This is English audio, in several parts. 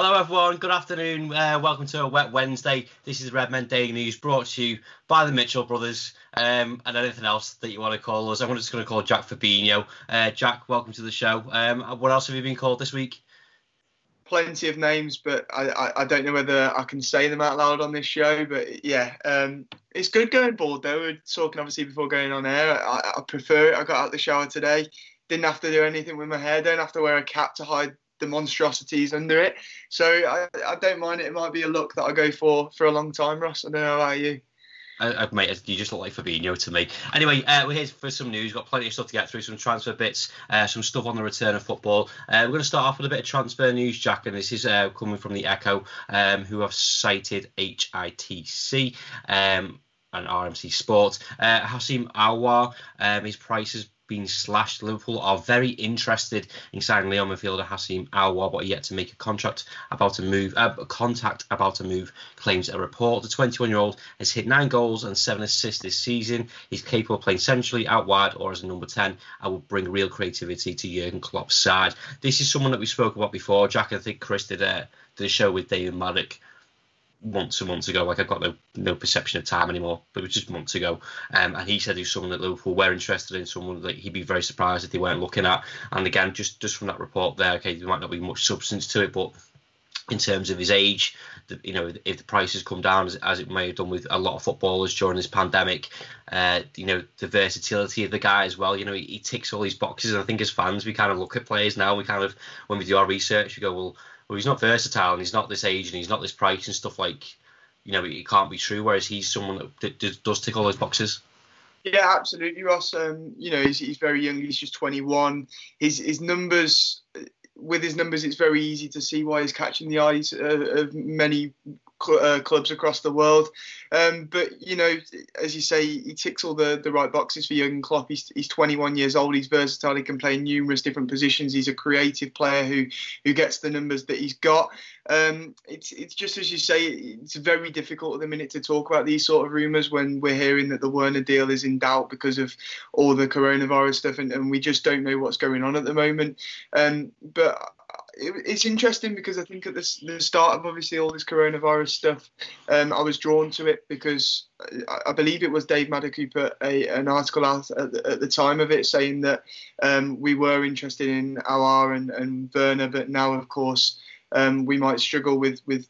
Hello, everyone. Good afternoon. Uh, welcome to a Wet Wednesday. This is the Red Men Daily News brought to you by the Mitchell brothers um, and anything else that you want to call us. I'm just going to call Jack Fabinho. Uh, Jack, welcome to the show. Um, what else have you been called this week? Plenty of names, but I, I, I, don't know whether I can say them out loud on this show. But yeah, um, it's good going bald though. We are talking obviously before going on air. I, I prefer it. I got out the shower today. Didn't have to do anything with my hair. Don't have to wear a cap to hide the monstrosities under it. So I, I don't mind it. It might be a look that I go for for a long time, Ross. I don't know about you. Uh, mate, you just look like Fabinho to me. Anyway, uh, we're here for some news. We've got plenty of stuff to get through, some transfer bits, uh, some stuff on the return of football. Uh, we're going to start off with a bit of transfer news, Jack, and this is uh, coming from the Echo, um, who have cited HITC. Um, and RMC Sport. Uh, Houssem Aouar, um, his price has been slashed. Liverpool are very interested in signing Lyon midfielder Houssem Aouar, but yet to make a contract about a move, uh, contact about a move, claims a report. The 21-year-old has hit nine goals and seven assists this season. He's capable of playing centrally, out wide, or as a number 10. I will bring real creativity to Jurgen Klopp's side. This is someone that we spoke about before. Jack, I think Chris did a, did a show with David Maddock months and months ago. Like I've got no no perception of time anymore, but it was just months ago. Um, and he said he was someone that Liverpool were interested in, someone that he'd be very surprised if they weren't looking at. And again, just just from that report there, okay, there might not be much substance to it, but in terms of his age, the, you know, if the prices come down as, as, it may have done with a lot of footballers during this pandemic, uh, you know, the versatility of the guy as well. You know, he, he ticks all these boxes. And I think as fans, we kind of look at players now. We kind of, when we do our research, we go, well well, he's not versatile and he's not this age and he's not this price and stuff like, you know, it can't be true. Whereas he's someone that, that does tick all those boxes. Yeah, absolutely, Ross. Um, you know, he's, he's very young. He's just 21. His his numbers, with his numbers, it's very easy to see why he's catching the eyes of, of many cl- uh, clubs across the world. Um, but you know, as you say, he ticks all the, the right boxes for Jurgen Klopp. He's, he's 21 years old. He's versatile. He can play numerous different positions. He's a creative player who who gets the numbers that he's got. Um, it's it's just as you say, it's very difficult at the minute to talk about these sort of rumours when we're hearing that the Werner deal is in doubt because of all the coronavirus stuff, and, and we just don't know what's going on at the moment. Um, but it, it's interesting because I think at the, the, start of obviously all this coronavirus stuff, um, I was drawn to it because I, I, believe it was Dave Maddock who put a, an article out at the, at the, time of it saying that um, we were interested in Aouar and, and Werner, but now of course um, we might struggle with with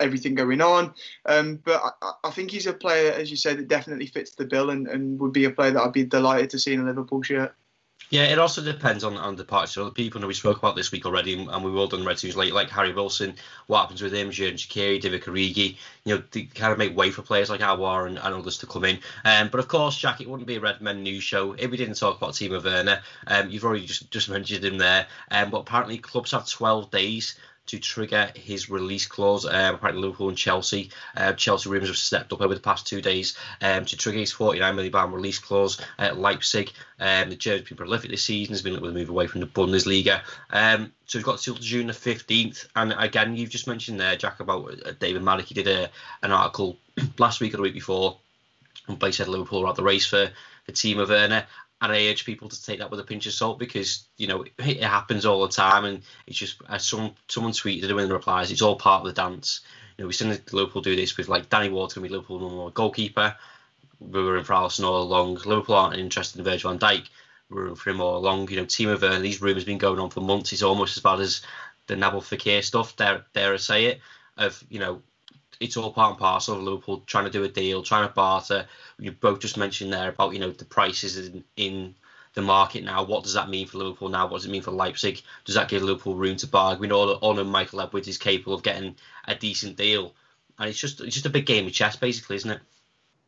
everything going on. Um, but I, I, think he's a player, as you said, that definitely fits the bill and, and would be a player that I'd be delighted to see in a Liverpool shirt. Yeah, it also depends on, the on departure. Other people know we spoke about this week already, and we've all done red teams like like Harry Wilson. What happens with him? Xherdan Shaqiri, Divock Origi. You know, they kind of make way for players like Aouar and, and others to come in. Um, but of course, Jack, it wouldn't be a Red Men news show if we didn't talk about Timo Werner. Um, you've already just just mentioned him there. Um, but apparently, clubs have 12 days to trigger his release clause. Um, apparently, Liverpool and Chelsea, uh, Chelsea rumours have stepped up over the past two days um, to trigger his 49 million pound release clause. At Leipzig, um, the German's been prolific this season. Has been looking to move away from the Bundesliga. Um, so we've got till June the 15th. And again, you've just mentioned there, Jack, about uh, David Maddock. He did a, an article last week or the week before, and basically said Liverpool are at the race for the Timo Werner and I urge people to take that with a pinch of salt because you know it, it happens all the time, and it's just as some someone tweeted in the replies, it's all part of the dance. You know, we've seen Liverpool do this with like Danny Ward's gonna be Liverpool number one goalkeeper. We were in for Alisson all along. Liverpool aren't interested in Virgil van Dijk. We were in for him all along. You know, Timo Werner. These rumours been going on for months. It's almost as bad as the Nabil Fekir stuff. Dare dare I say it? Of you know it's all part and parcel of Liverpool trying to do a deal, trying to barter. You both just mentioned there about you know the prices in, in the market now. What does that mean for Liverpool now? What does it mean for Leipzig? Does that give Liverpool room to bargain? We know, all know Michael Edwards is capable of getting a decent deal, and it's just it's just a big game of chess, basically, isn't it?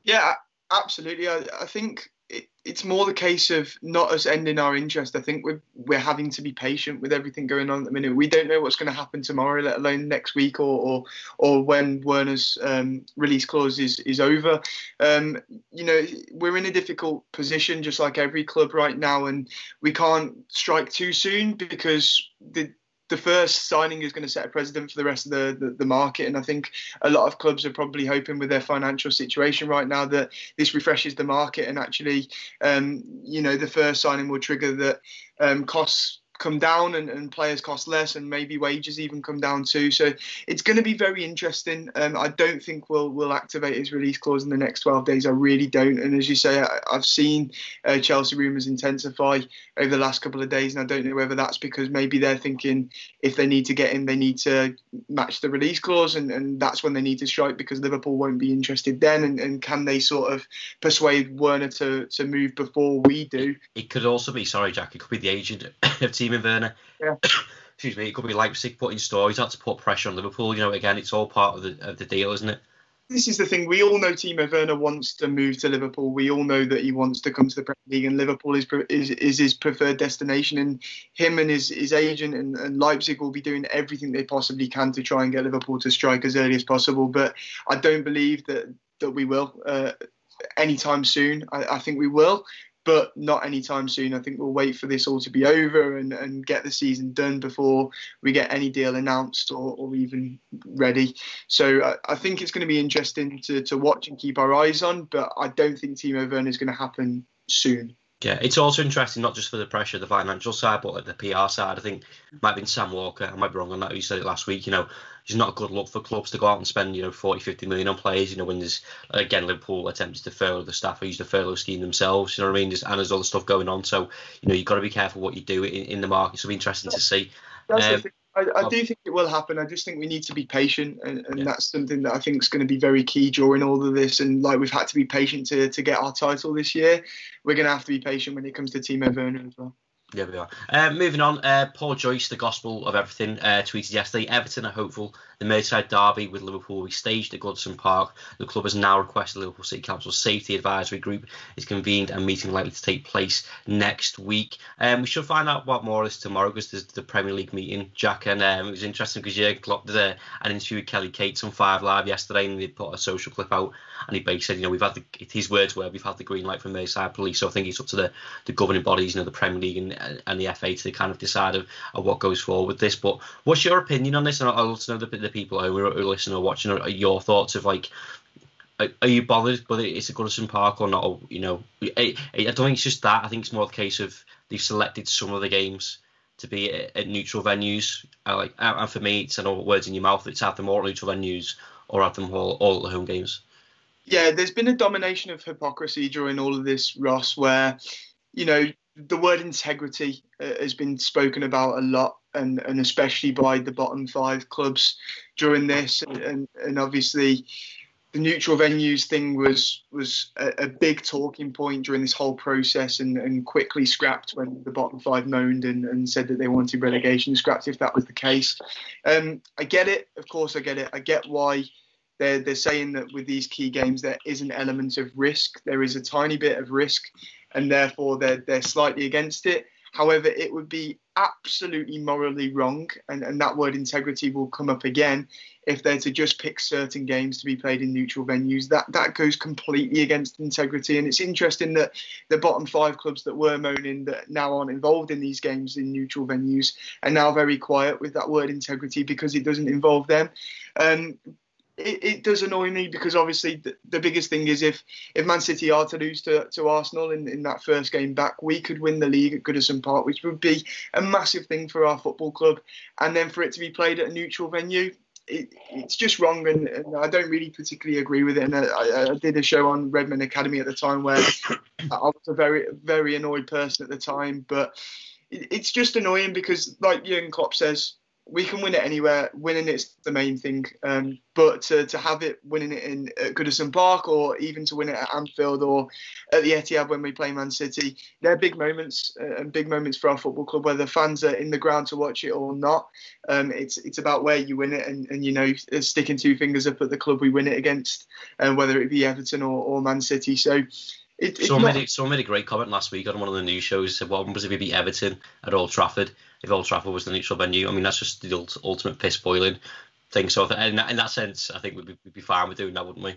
Yeah, absolutely. I, I think it, it's more the case of not us ending our interest. I think we're we're having to be patient with everything going on at the minute. We don't know what's going to happen tomorrow, let alone next week or or, or when Werner's um, release clause is is over. Um, you know, we're in a difficult position, just like every club right now, and we can't strike too soon because the the first signing is going to set a precedent for the rest of the, the, the, market. And I think a lot of clubs are probably hoping with their financial situation right now that this refreshes the market and actually, um, you know, the first signing will trigger that um, costs come down and, and players cost less and maybe wages even come down too. So it's going to be very interesting. Um, I don't think we'll we'll activate his release clause in the next 12 days. I really don't. And as you say, I, have seen uh, Chelsea rumours intensify over the last couple of days, and I don't know whether that's because maybe they're thinking if they need to get him, they need to match the release clause, and, and that's when they need to strike because Liverpool won't be interested then. And, and can they sort of persuade Werner to to move before we do? It could also be sorry, Jack. It could be the agent of Timo Werner. Yeah. Excuse me. It could be Leipzig putting stories out to put pressure on Liverpool. You know, again, it's all part of the of the deal, isn't it? This is the thing. We all know Timo Werner wants to move to Liverpool. We all know that he wants to come to the Premier League, and Liverpool is is, is his preferred destination. And him and his, his agent and, and Leipzig will be doing everything they possibly can to try and get Liverpool to strike as early as possible. But I don't believe that that we will uh, anytime soon. I, I think we will, but not anytime soon. I think we'll wait for this all to be over and, and get the season done before we get any deal announced or, or even ready. So I, I think it's going to be interesting to, to watch and keep our eyes on, but I don't think Timo Werner is going to happen soon. Yeah, it's also interesting not just for the pressure, the financial side, but like the PR side. I think it might have been Sam Walker. I might be wrong on that. You said it last week. You know, it's not a good look for clubs to go out and spend you know 40, 50 million on players. You know, when there's again Liverpool attempted to furlough the staff or use the furlough scheme themselves. You know what I mean? There's, and there's other stuff going on. So you know you've got to be careful what you do in, in the market. So it'll be interesting to see. That's um, I, I, do think it will happen. I just think we need to be patient, and, and yeah. that's something that I think is going to be very key during all of this. And like we've had to be patient to, to get our title this year, we're going to have to be patient when it comes to Timo Werner as well. Yeah, we are. Uh, moving on, uh, Paul Joyce, the gospel of everything, uh, tweeted yesterday Everton are hopeful the Merseyside derby with Liverpool will be staged at Goodison Park. The club has now requested Liverpool City Council's safety advisory group is convened and meeting likely to take place next week. Um, we should find out what more this tomorrow because there's the Premier League meeting, Jack. And um, it was interesting because Jurgen Klopp did a, an interview with Kelly Cates on Five Live yesterday and they put a social clip out and he basically said, you know, we've had the, his words were, we've had the green light from Merseyside police. So I think it's up to the, the governing bodies, you know, the Premier League and, and the FA to kind of decide of, of what goes forward with this. But what's your opinion on this? And I'll, to know the, the people who are, listening or watching are your thoughts of like, are, you bothered whether it's a Goodison Park or not? You know, I, don't think it's just that. I think it's more the case of they've selected some of the games to be at, at neutral venues. Like, and for me, it's I know words in your mouth. It's have them all neutral venues or have them all, all the home games. Yeah, there's been a domination of hypocrisy during all of this, Ross, where you know the word integrity uh, has been spoken about a lot, and, and especially by the bottom five clubs during this, and, and, and obviously the neutral venues thing was was a, a, big talking point during this whole process, and, and quickly scrapped when the bottom five moaned and, and said that they wanted relegation scrapped if that was the case. Um, I get it, of course, I get it. I get why they're they're saying that with these key games there is an element of risk. There is a tiny bit of risk, and therefore they're they're slightly against it. However, it would be absolutely morally wrong, and, and that word integrity will come up again if they're to just pick certain games to be played in neutral venues. That that goes completely against integrity. And it's interesting that the bottom five clubs that were moaning that now aren't involved in these games in neutral venues are now very quiet with that word integrity because it doesn't involve them. Um, it, it, does annoy me because obviously the, the, biggest thing is if if Man City are to lose to, to Arsenal in, in that first game back, we could win the league at Goodison Park, which would be a massive thing for our football club. And then for it to be played at a neutral venue, it, it's just wrong, and, and, I don't really particularly agree with it. And I, I, did a show on Redmen Academy at the time where I was a very very annoyed person at the time, but it, it's just annoying because, like Jurgen Klopp says, we can win it anywhere. Winning it's the main thing. Um, but to, to have it winning it in at Goodison Park or even to win it at Anfield or at the Etihad when we play Man City, they're big moments uh, and big moments for our football club. Whether fans are in the ground to watch it or not, um, it's it's about where you win it and, and you know sticking two fingers up at the club we win it against, uh, whether it be Everton or, or Man City. So. It, someone, not... made, someone made a great comment last week on one of the news shows. Said, "What happens if we beat Everton at Old Trafford? If Old Trafford was the neutral venue? I mean, that's just the ultimate piss boiling thing. So, in that, in that sense, I think we'd be, we'd be fine with doing that, wouldn't we?"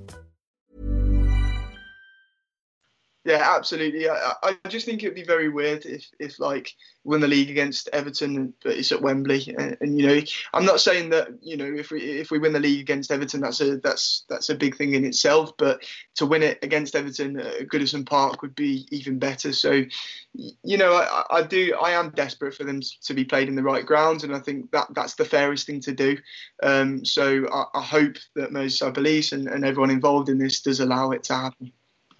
Yeah, absolutely. I, I just think it would be very weird if, if like win the league against Everton, but it's at Wembley. And, and, you know, I'm not saying that you know if we if we win the league against Everton, that's a that's that's a big thing in itself. But to win it against Everton at Goodison Park would be even better. So, you know, I, I do I am desperate for them to be played in the right grounds, and I think that that's the fairest thing to do. Um, so I, I hope that Merseyside Police and, and everyone involved in this does allow it to happen.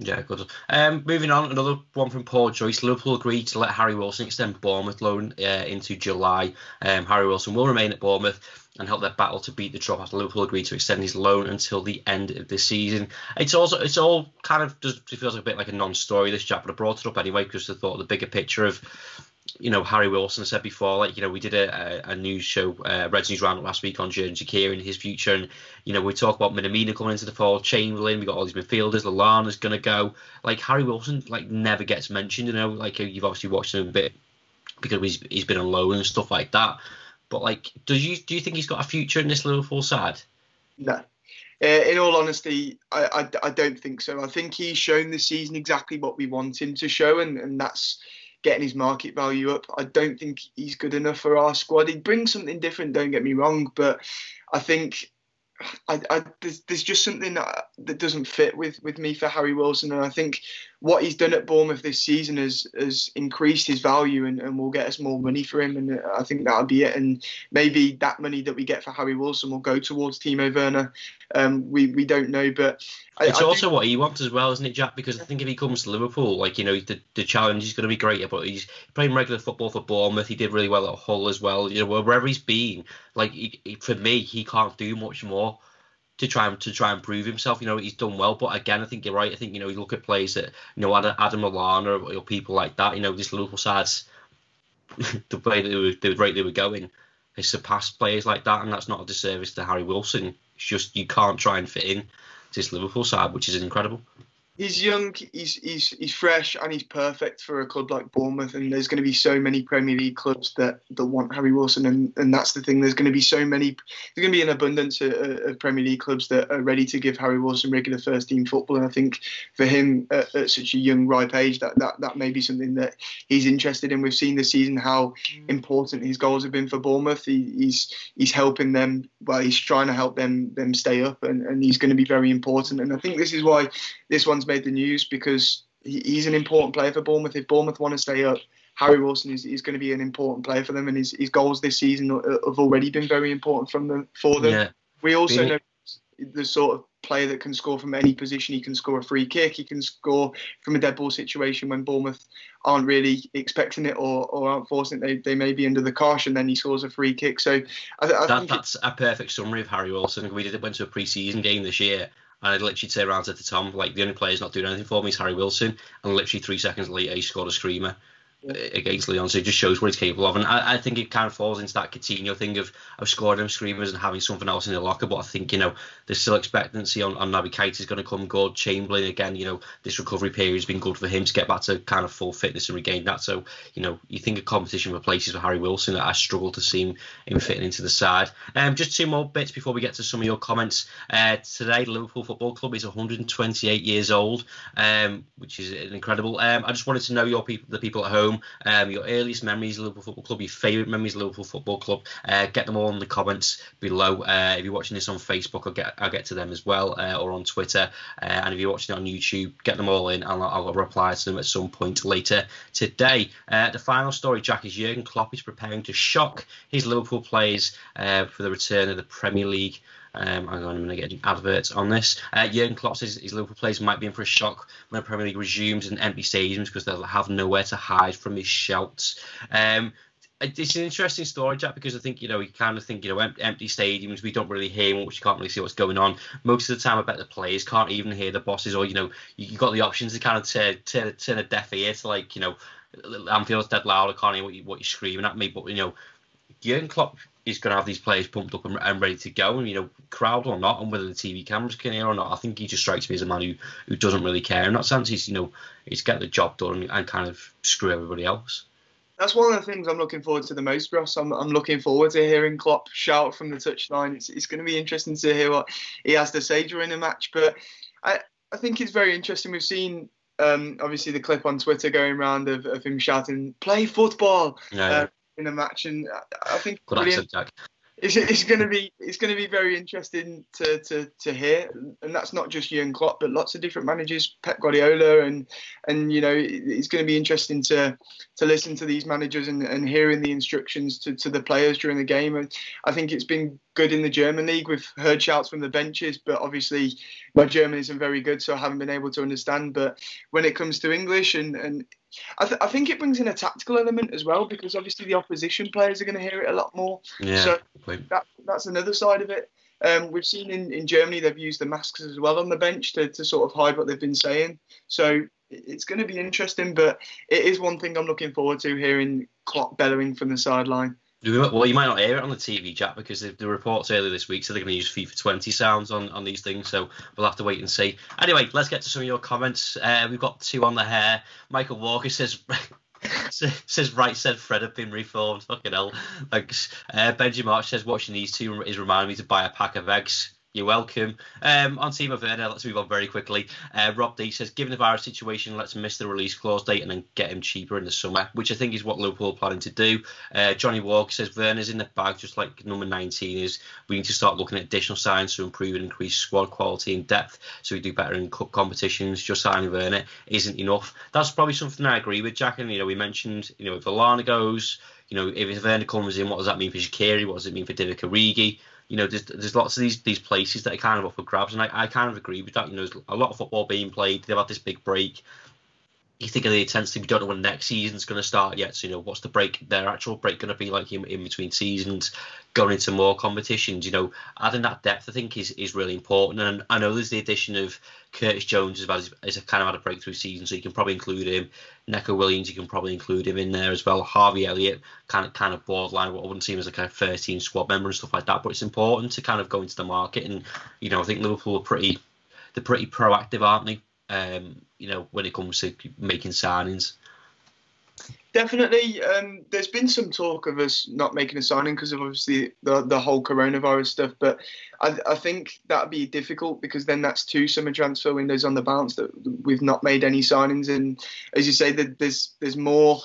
Yeah, good. Um, moving on, another one from Paul Joyce. Liverpool agreed to let Harry Wilson extend Bournemouth loan uh, into July. Um, Harry Wilson will remain at Bournemouth and help their battle to beat the drop after Liverpool agreed to extend his loan until the end of the season. It's also it's all kind of just it feels a bit like a non-story this chap, but I brought it up anyway because I thought the bigger picture of you know, Harry Wilson said before, like, you know, we did a, a, news show, uh, Reds News Roundup last week on Xherdan Shaqiri and his future. And, you know, we talk about Minamino coming into the fold, Chamberlain, we got all these midfielders, Lallana's going to go. Like, Harry Wilson, like, never gets mentioned, you know, like, you've obviously watched him a bit because he's, he's been on loan and stuff like that. But, like, does you do you think he's got a future in this Liverpool side? No. Uh, in all honesty, I, I, I don't think so. I think he's shown this season exactly what we want him to show, and, and that's getting his market value up. I don't think he's good enough for our squad. He brings something different, don't get me wrong, but I think I, I, there's, there's, just something that, that, doesn't fit with, with me for Harry Wilson, and I think what he's done at Bournemouth this season has has increased his value and, and will get us more money for him, and uh, I think that'll be it. And maybe that money that we get for Harry Wilson will go towards Timo Werner. Um, we we don't know, but I, it's I also think... what he wants as well, isn't it, Jack? Because I think if he comes to Liverpool, like you know, the, the challenge is going to be greater. But he's playing regular football for Bournemouth. He did really well at Hull as well. You know, wherever he's been, like he, for me, he can't do much more to try and to try and prove himself. You know, he's done well, but again, I think you're right. I think you know, you look at players that you know Adam, Adam Lallana or, or people like that. You know, this Liverpool sides, the way they were, the rate they were going, they surpassed players like that, and that's not a disservice to Harry Wilson. Just you can't try and fit in this Liverpool side, which is incredible he's young, he's he's he's fresh, and he's perfect for a club like Bournemouth. And there's going to be so many Premier League clubs that that want Harry Wilson, and, and that's the thing. There's going to be so many. There's going to be an abundance of, of Premier League clubs that are ready to give Harry Wilson regular first team football. And I think for him at, at such a young, ripe age, that, that that may be something that he's interested in. We've seen this season how important his goals have been for Bournemouth. He, he's he's helping them. Well, he's trying to help them them stay up, and, and he's going to be very important. And I think this is why this one's made the news because he, he's an important player for Bournemouth. If Bournemouth want to stay up, Harry Wilson is, is going to be an important player for them, and his, his goals this season have already been very important from them for them. Yeah. We also know the sort of player that can score from any position. He can score a free kick. He can score from a dead ball situation when Bournemouth aren't really expecting it or, or aren't forcing it. They, they may be under the and then he scores a free kick. So I, I that, that's a perfect summary of Harry Wilson. We did it went to a pre-season game this year and I'd literally turned around to Tom like the only player's not doing anything for me is Harry Wilson, and literally three seconds later he scored a screamer against Lyon, So it just shows what he's capable of. And I, I, think it kind of falls into that Coutinho thing of, of scoring them screamers and having something else in the locker. But I think, you know, there's still expectancy on, on Naby Keita is going to come good. Chamberlain, again, you know, this recovery period has been good for him to get back to kind of full fitness and regain that. So, you know, you think of competition for places with Harry Wilson that I struggle to see him, him fitting into the side. Um, just two more bits before we get to some of your comments. Uh, today, the Liverpool Football Club is 128 years old, um, which is incredible. Um, I just wanted to know your people, the people at home home, um, your earliest memories of Liverpool Football Club, your favourite memories of Liverpool Football Club. Uh, get them all in the comments below. Uh, if you're watching this on Facebook, I'll get I'll get to them as well, uh, or on Twitter. Uh, and if you're watching it on YouTube, get them all in, and I'll, I'll reply to them at some point later today. Uh, the final story, Jack, is Jurgen Klopp is preparing to shock his Liverpool players uh, for the return of the Premier League. Um, hang on, I'm going to get adverts on this. Uh, Jurgen Klopp says his Liverpool players might be in for a shock when the Premier League resumes in empty stadiums because they'll have nowhere to hide from his shouts. Um, it's an interesting story, Jack, because I think you know you kind of think you know empty stadiums, we don't really hear much, you can't really see what's going on. Most of the time, I bet the players can't even hear the bosses, or you know you have got the options to kind of turn, turn, turn a deaf ear to like you know Anfield's dead loud, I can't hear what, you, what you're screaming at me, but you know Jurgen Klopp is going to have these players pumped up and, and, ready to go, and you know, crowd or not, and whether the TV cameras can hear or not. I think he just strikes me as a man who, who doesn't really care in that sense. He's you know, he's get the job done and, and kind of screw everybody else. That's one of the things I'm looking forward to the most, Ross. I'm, I'm looking forward to hearing Klopp shout from the touchline. It's, it's going to be interesting to hear what he has to say during the match. But I, I think it's very interesting. We've seen um, obviously the clip on Twitter going around of, of him shouting, "Play football." Yeah, yeah. Uh, in a match, and I think Good. Accent, it's, it's going to be it's going to be very interesting to, to, to hear, and that's not just Jurgen Klopp, but lots of different managers, Pep Guardiola, and and you know it's going to be interesting to to listen to these managers and, and hearing the instructions to, to the players during the game. And I think it's been good in the German league. We've heard shouts from the benches, but obviously my German isn't very good, so I haven't been able to understand. But when it comes to English and and I, th- I, think it brings in a tactical element as well because obviously the opposition players are going to hear it a lot more. Yeah, so that, that's another side of it. Um, we've seen in, in Germany they've used the masks as well on the bench to, to sort of hide what they've been saying. So it's going to be interesting, but it is one thing I'm looking forward to hearing Klopp bellowing from the sideline. Well, you might not hear it on the TV, Jack, because the, the reports earlier this week said they're going to use FIFA 20 sounds on, on these things, so we'll have to wait and see. Anyway, let's get to some of your comments. Uh, we've got two on the hair. Michael Walker says. says right said Fred have been reformed. Fucking hell. Thanks. Uh, Benji March says watching these two is reminding me to buy a pack of eggs. You're welcome. Um, on Timo Werner, let's move on very quickly. Uh, Rob D says, given the virus situation, let's miss the release clause date and then get him cheaper in the summer, which I think is what Liverpool are planning to do. Uh, Johnny Walker says, Werner's in the bag, just like number 19 is. We need to start looking at additional signs to improve and increase squad quality and depth so we do better in cup competitions. Just signing Werner isn't enough. That's probably something I agree with, Jack. And, you know, we mentioned, you know, if Lallana goes, you know, if Werner comes in, what does that mean for Shaqiri? What does it mean for Divock Origi? You know, there's, there's lots of these these places that are kind of up for grabs, and I, I kind of agree with that. You know, there's a lot of football being played. They've had this big break. You think of the intensity, we don't know when next season's going to start yet. So, you know, what's the break, their actual break going to be like in, in between seasons, going into more competitions? You know, adding that depth, I think, is, is really important. And I know there's the addition of Curtis Jones as well as, a kind of had a breakthrough season, so you can probably include him. Neco Williams, you can probably include him in there as well. Harvey Elliott, kind of kind of borderline, what I wouldn't see him as a 13 squad member and stuff like that. But it's important to kind of go into the market, and you know, I think Liverpool are pretty, they're pretty proactive, aren't they? Um, you know, when it comes to making signings. Definitely. Um, there's been some talk of us not making a signing because of obviously the the whole coronavirus stuff, but I, I think that'd be difficult because then that's two summer transfer windows on the balance that we've not made any signings, and as you say, there's there's more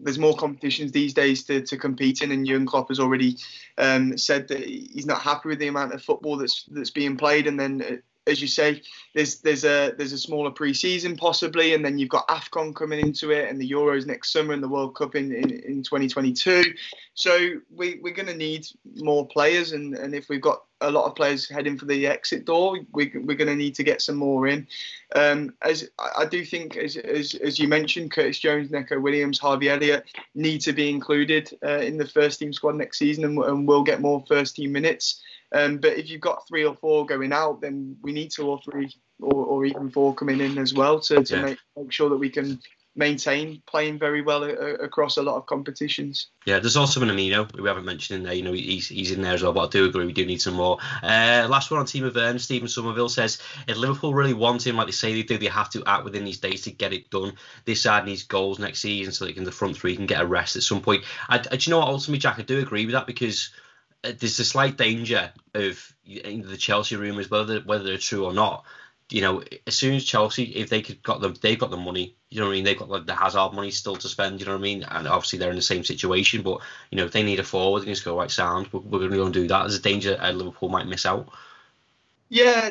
there's more competitions these days to, to compete in, and Jurgen Klopp has already um, said that he's not happy with the amount of football that's that's being played, and then as you say, there's there's a there's a smaller pre-season possibly, and then you've got Afcon coming into it, and the Euros next summer, and the World Cup in in, in 2022. So we we're going to need more players, and and if we've got a lot of players heading for the exit door, we, we're going to need to get some more in. Um, as I do think, as, as, as you mentioned, Curtis Jones, Neco Williams, Harvey Elliott need to be included uh, in the first team squad next season, and, and will get more first team minutes. Um, but if you've got three or four going out, then we need two or three or, or even four coming in as well to, to yeah. make, make sure that we can maintain playing very well across a lot of competitions. Yeah, there's also Minamino we haven't mentioned in there. You know, he's, he's in there as well, but I do agree we do need some more. Uh, last one on Timo Werner, Stephen Somerville says if Liverpool really want him, like they say they do, they have to act within these days to get it done. This side needs goals next season so they can the front three can get a rest at some point. I, I, do you know what? Ultimately, Jack, I do agree with that because uh, there's a slight danger of the Chelsea rumours, whether whether they're true or not. You know, as soon as Chelsea, if they could got them, they've got the money. You know what I mean? They've got like the Hazard money still to spend. You know what I mean? And obviously they're in the same situation. But you know, if they need a forward, they just go right sound. We're, we're going to go and do that. There's a danger Liverpool might miss out. Yeah,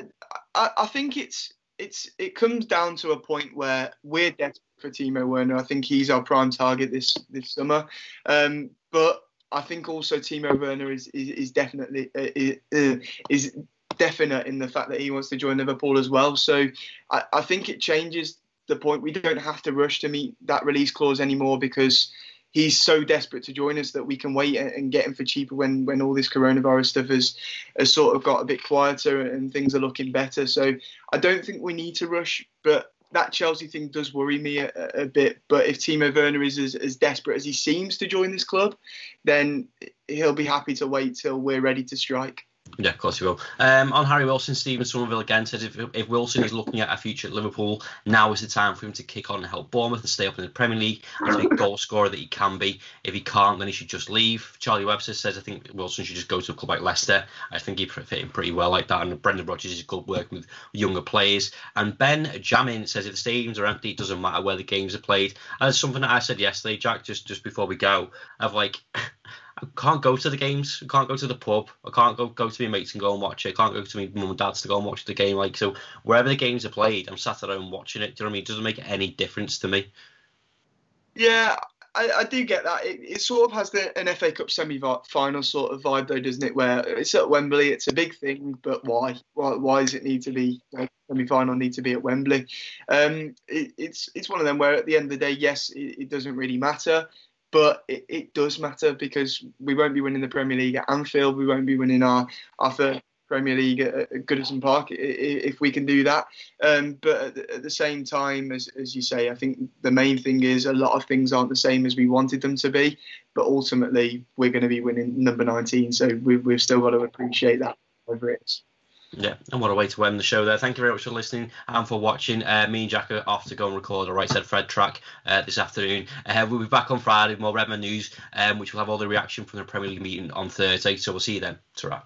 I, I think it's it's it comes down to a point where we're desperate for Timo Werner. I think he's our prime target this this summer. Um, but I think also Timo Werner is is, is definitely uh, uh, is definite in the fact that he wants to join Liverpool as well. So I, I think it changes the point. We don't have to rush to meet that release clause anymore because he's so desperate to join us that we can wait and get him for cheaper when when all this coronavirus stuff has has sort of got a bit quieter and things are looking better. So I don't think we need to rush, but that Chelsea thing does worry me a, a bit. But if Timo Werner is as, as, desperate as he seems to join this club, then he'll be happy to wait till we're ready to strike. Yeah, of course he will. Um, on Harry Wilson, Stephen Somerville again says if, if Wilson is looking at a future at Liverpool, now is the time for him to kick on and help Bournemouth and stay up in the Premier League as a goal scorer that he can be. If he can't, then he should just leave. Charlie Webster says I think Wilson should just go to a club like Leicester. I think he'd fit in pretty well like that. And Brendan Rodgers is good working with younger players. And Ben Jamin says if the stadiums are empty, it doesn't matter where the games are played. And that's something that I said yesterday, Jack, just just before we go, of like. I can't go to the games. I can't go to the pub. I can't go go to my mates and go and watch it. I can't go to my mum and dad's to go and watch the game. Like so, wherever the games are played, I'm sat at home watching it. Do you know what I mean? It doesn't make any difference to me. Yeah, I, I do get that. It, it, sort of has the, an FA Cup semi-final sort of vibe, though, doesn't it? Where it's at Wembley, it's a big thing, but why? Why, why does it need to be like, semi-final? Need to be at Wembley? Um, it, it's it's one of them where at the end of the day, yes, it, it doesn't really matter but it, it, does matter because we won't be winning the Premier League at Anfield. We won't be winning our, our third Premier League at, Goodison Park if we can do that. Um, but at the, same time, as, as you say, I think the main thing is a lot of things aren't the same as we wanted them to be. But ultimately, we're going to be winning number 19, so we, we've still got to appreciate that, whatever it. Yeah, and what a way to end the show there. Thank you very much for listening and for watching. Uh, me and Jack are off to go and record a Right Said Fred track uh, this afternoon. Uh, we'll be back on Friday with more Redmen news, um, which will have all the reaction from the Premier League meeting on Thursday. So we'll see you then. ta